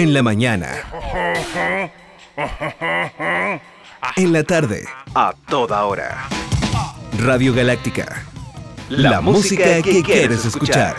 En la mañana. En la tarde. A toda hora. Radio Galáctica. La, música, que, quieres escuchar.